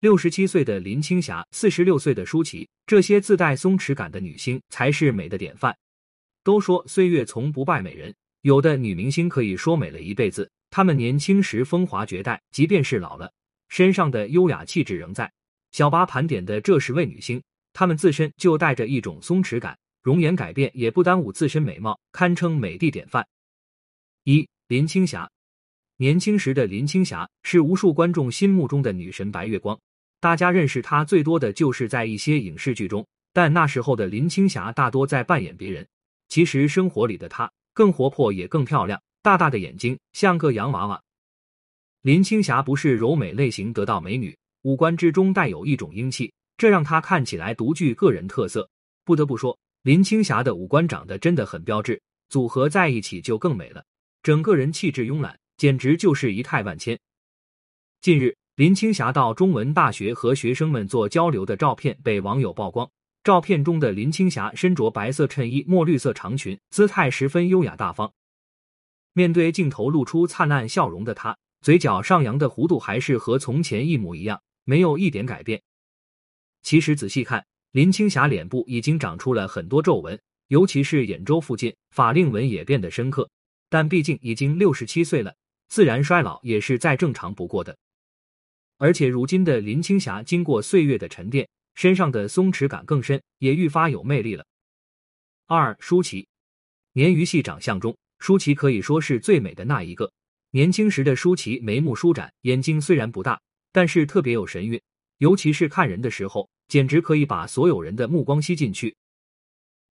六十七岁的林青霞，四十六岁的舒淇，这些自带松弛感的女星才是美的典范。都说岁月从不败美人，有的女明星可以说美了一辈子，她们年轻时风华绝代，即便是老了，身上的优雅气质仍在。小八盘点的这十位女星，她们自身就带着一种松弛感，容颜改变也不耽误自身美貌，堪称美的典范。一林青霞，年轻时的林青霞是无数观众心目中的女神白月光，大家认识她最多的就是在一些影视剧中，但那时候的林青霞大多在扮演别人。其实生活里的她更活泼，也更漂亮，大大的眼睛像个洋娃娃。林青霞不是柔美类型得到美女。五官之中带有一种英气，这让她看起来独具个人特色。不得不说，林青霞的五官长得真的很标致，组合在一起就更美了。整个人气质慵懒，简直就是仪态万千。近日，林青霞到中文大学和学生们做交流的照片被网友曝光。照片中的林青霞身着白色衬衣、墨绿色长裙，姿态十分优雅大方。面对镜头露出灿烂笑容的她，嘴角上扬的弧度还是和从前一模一样。没有一点改变。其实仔细看，林青霞脸部已经长出了很多皱纹，尤其是眼周附近，法令纹也变得深刻。但毕竟已经六十七岁了，自然衰老也是再正常不过的。而且如今的林青霞经过岁月的沉淀，身上的松弛感更深，也愈发有魅力了。二舒淇，鲶鱼系长相中，舒淇可以说是最美的那一个。年轻时的舒淇眉目舒展，眼睛虽然不大。但是特别有神韵，尤其是看人的时候，简直可以把所有人的目光吸进去。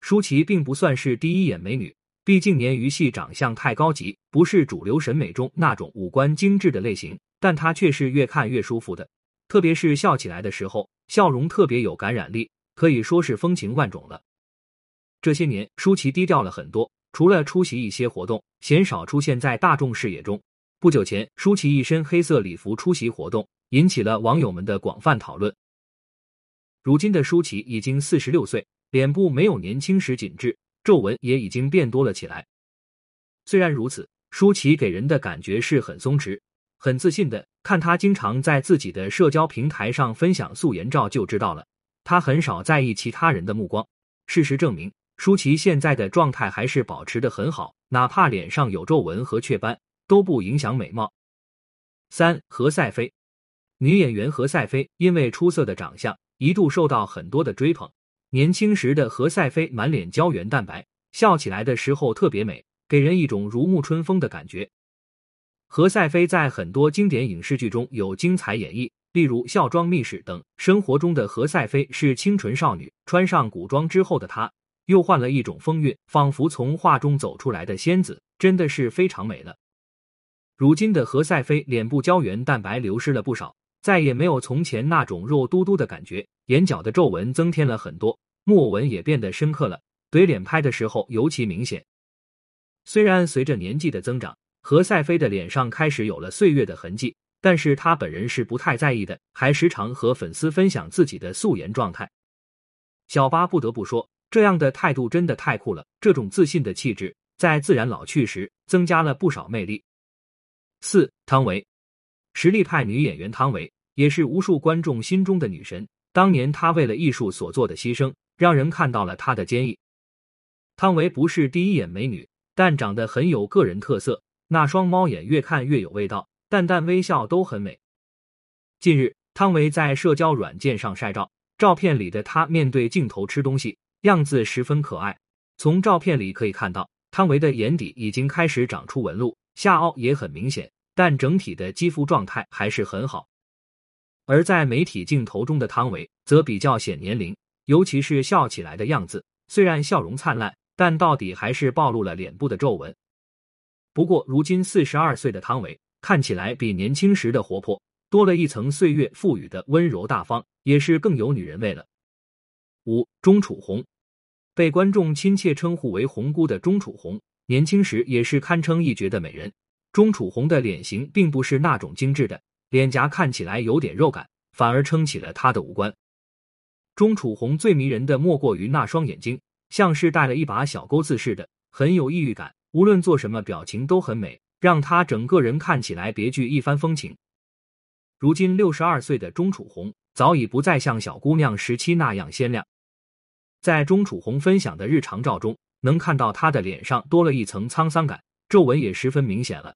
舒淇并不算是第一眼美女，毕竟鲶鱼系长相太高级，不是主流审美中那种五官精致的类型。但他却是越看越舒服的，特别是笑起来的时候，笑容特别有感染力，可以说是风情万种了。这些年，舒淇低调了很多，除了出席一些活动，鲜少出现在大众视野中。不久前，舒淇一身黑色礼服出席活动。引起了网友们的广泛讨论。如今的舒淇已经四十六岁，脸部没有年轻时紧致，皱纹也已经变多了起来。虽然如此，舒淇给人的感觉是很松弛、很自信的。看她经常在自己的社交平台上分享素颜照就知道了，她很少在意其他人的目光。事实证明，舒淇现在的状态还是保持的很好，哪怕脸上有皱纹和雀斑，都不影响美貌。三何赛飞。女演员何赛飞因为出色的长相，一度受到很多的追捧。年轻时的何赛飞满脸胶原蛋白，笑起来的时候特别美，给人一种如沐春风的感觉。何赛飞在很多经典影视剧中有精彩演绎，例如《孝庄秘史》等。生活中的何赛飞是清纯少女，穿上古装之后的她又换了一种风韵，仿佛从画中走出来的仙子，真的是非常美了。如今的何赛飞脸部胶原蛋白流失了不少。再也没有从前那种肉嘟嘟的感觉，眼角的皱纹增添了很多，木偶纹也变得深刻了，怼脸拍的时候尤其明显。虽然随着年纪的增长，何赛飞的脸上开始有了岁月的痕迹，但是他本人是不太在意的，还时常和粉丝分享自己的素颜状态。小八不得不说，这样的态度真的太酷了，这种自信的气质在自然老去时增加了不少魅力。四汤唯。实力派女演员汤唯也是无数观众心中的女神。当年她为了艺术所做的牺牲，让人看到了她的坚毅。汤唯不是第一眼美女，但长得很有个人特色，那双猫眼越看越有味道，淡淡微笑都很美。近日，汤唯在社交软件上晒照，照片里的她面对镜头吃东西，样子十分可爱。从照片里可以看到，汤唯的眼底已经开始长出纹路，下凹也很明显。但整体的肌肤状态还是很好，而在媒体镜头中的汤唯则比较显年龄，尤其是笑起来的样子，虽然笑容灿烂，但到底还是暴露了脸部的皱纹。不过，如今四十二岁的汤唯看起来比年轻时的活泼，多了一层岁月赋予的温柔大方，也是更有女人味了。五钟楚红被观众亲切称呼为“红姑”的钟楚红，年轻时也是堪称一绝的美人。钟楚红的脸型并不是那种精致的，脸颊看起来有点肉感，反而撑起了她的五官。钟楚红最迷人的莫过于那双眼睛，像是带了一把小钩子似的，很有抑郁感。无论做什么，表情都很美，让她整个人看起来别具一番风情。如今六十二岁的钟楚红早已不再像小姑娘时期那样鲜亮。在钟楚红分享的日常照中，能看到她的脸上多了一层沧桑感，皱纹也十分明显了。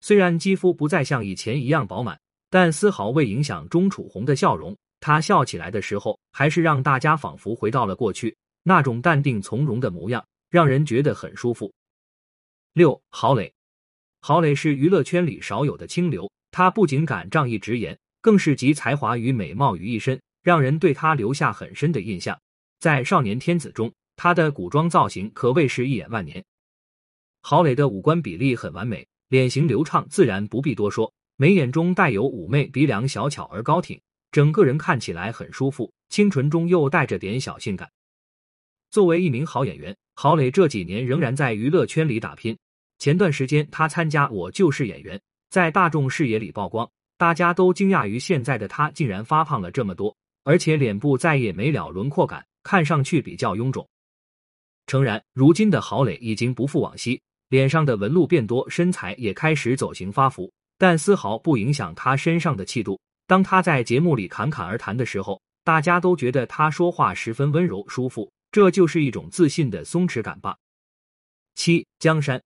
虽然肌肤不再像以前一样饱满，但丝毫未影响钟楚红的笑容。她笑起来的时候，还是让大家仿佛回到了过去那种淡定从容的模样，让人觉得很舒服。六，郝蕾，郝蕾是娱乐圈里少有的清流。她不仅敢仗义直言，更是集才华与美貌于一身，让人对她留下很深的印象。在《少年天子》中，她的古装造型可谓是一眼万年。郝蕾的五官比例很完美，脸型流畅，自然不必多说。眉眼中带有妩媚，鼻梁小巧而高挺，整个人看起来很舒服，清纯中又带着点小性感。作为一名好演员，郝蕾这几年仍然在娱乐圈里打拼。前段时间，她参加《我就是演员》。在大众视野里曝光，大家都惊讶于现在的她竟然发胖了这么多，而且脸部再也没了轮廓感，看上去比较臃肿。诚然，如今的郝蕾已经不复往昔，脸上的纹路变多，身材也开始走形发福，但丝毫不影响她身上的气度。当她在节目里侃侃而谈的时候，大家都觉得她说话十分温柔舒服，这就是一种自信的松弛感吧。七江山，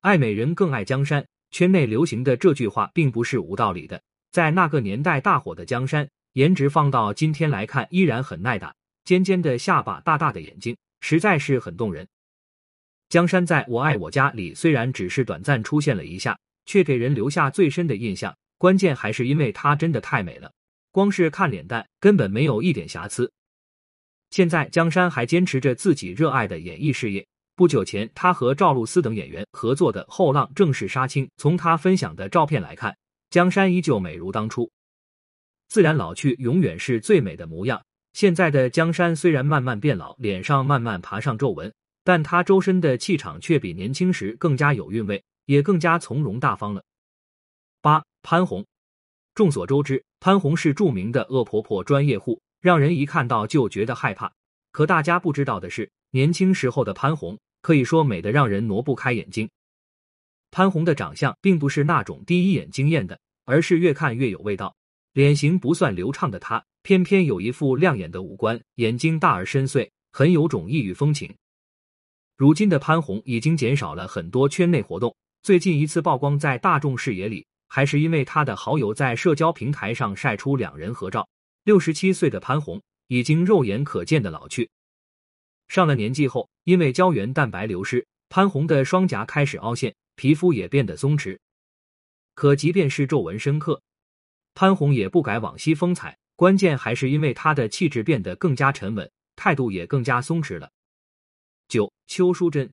爱美人更爱江山。圈内流行的这句话并不是无道理的。在那个年代大火的江山，颜值放到今天来看依然很耐打，尖尖的下巴，大大的眼睛，实在是很动人。江山在我爱我家里虽然只是短暂出现了一下，却给人留下最深的印象。关键还是因为她真的太美了，光是看脸蛋根本没有一点瑕疵。现在江山还坚持着自己热爱的演艺事业。不久前，他和赵露思等演员合作的《后浪》正式杀青。从他分享的照片来看，江山依旧美如当初。自然老去永远是最美的模样。现在的江山虽然慢慢变老，脸上慢慢爬上皱纹，但他周身的气场却比年轻时更加有韵味，也更加从容大方了。八潘虹，众所周知，潘虹是著名的恶婆婆专业户，让人一看到就觉得害怕。可大家不知道的是，年轻时候的潘虹。可以说美的让人挪不开眼睛。潘虹的长相并不是那种第一眼惊艳的，而是越看越有味道。脸型不算流畅的她，偏偏有一副亮眼的五官，眼睛大而深邃，很有种异域风情。如今的潘虹已经减少了很多圈内活动，最近一次曝光在大众视野里，还是因为她的好友在社交平台上晒出两人合照。六十七岁的潘虹已经肉眼可见的老去。上了年纪后，因为胶原蛋白流失，潘虹的双颊开始凹陷，皮肤也变得松弛。可即便是皱纹深刻，潘虹也不改往昔风采。关键还是因为她的气质变得更加沉稳，态度也更加松弛了。九，邱淑贞，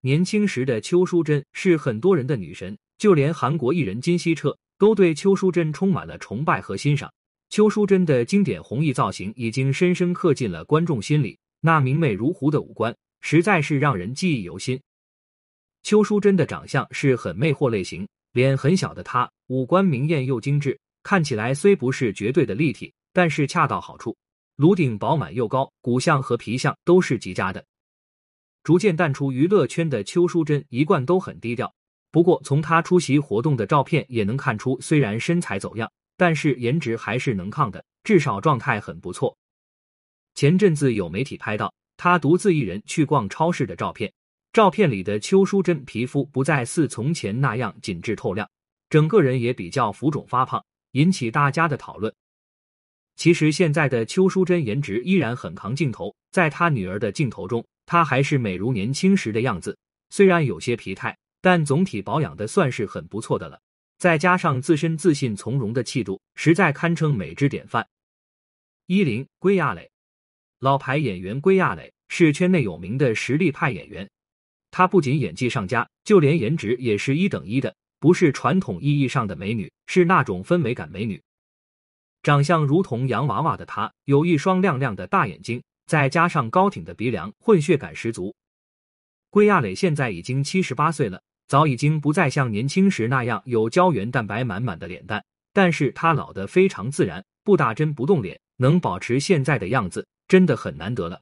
年轻时的邱淑贞是很多人的女神，就连韩国艺人金希澈都对邱淑贞充满了崇拜和欣赏。邱淑贞的经典红衣造型已经深深刻进了观众心里。那明媚如湖的五官，实在是让人记忆犹新。邱淑贞的长相是很魅惑类型，脸很小的她，五官明艳又精致，看起来虽不是绝对的立体，但是恰到好处。颅顶饱满又高，骨相和皮相都是极佳的。逐渐淡出娱乐圈的邱淑贞一贯都很低调，不过从她出席活动的照片也能看出，虽然身材走样，但是颜值还是能抗的，至少状态很不错。前阵子有媒体拍到她独自一人去逛超市的照片，照片里的邱淑贞皮肤不再似从前那样紧致透亮，整个人也比较浮肿发胖，引起大家的讨论。其实现在的邱淑贞颜值依然很扛镜头，在她女儿的镜头中，她还是美如年轻时的样子，虽然有些疲态，但总体保养的算是很不错的了。再加上自身自信从容的气度，实在堪称美之典范。一零归亚蕾。老牌演员归亚蕾是圈内有名的实力派演员，她不仅演技上佳，就连颜值也是一等一的，不是传统意义上的美女，是那种氛围感美女。长相如同洋娃娃的她，有一双亮亮的大眼睛，再加上高挺的鼻梁，混血感十足。归亚蕾现在已经七十八岁了，早已经不再像年轻时那样有胶原蛋白满满的脸蛋但是她老得非常自然不打针不动脸能保持现在的样子真的很难得了。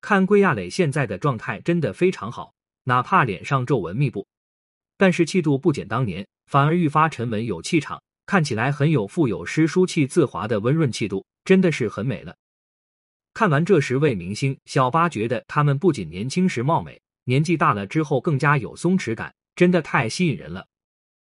看归亚蕾现在的状态真的非常好哪怕脸上皱纹密布但是气度不减当年反而愈发沉稳有气场看起来很有富有诗书气自华的温润气度真的是很美了。看完这十位明星小八觉得他们不仅年轻时貌美年纪大了之后更加有松弛感真的太吸引人了。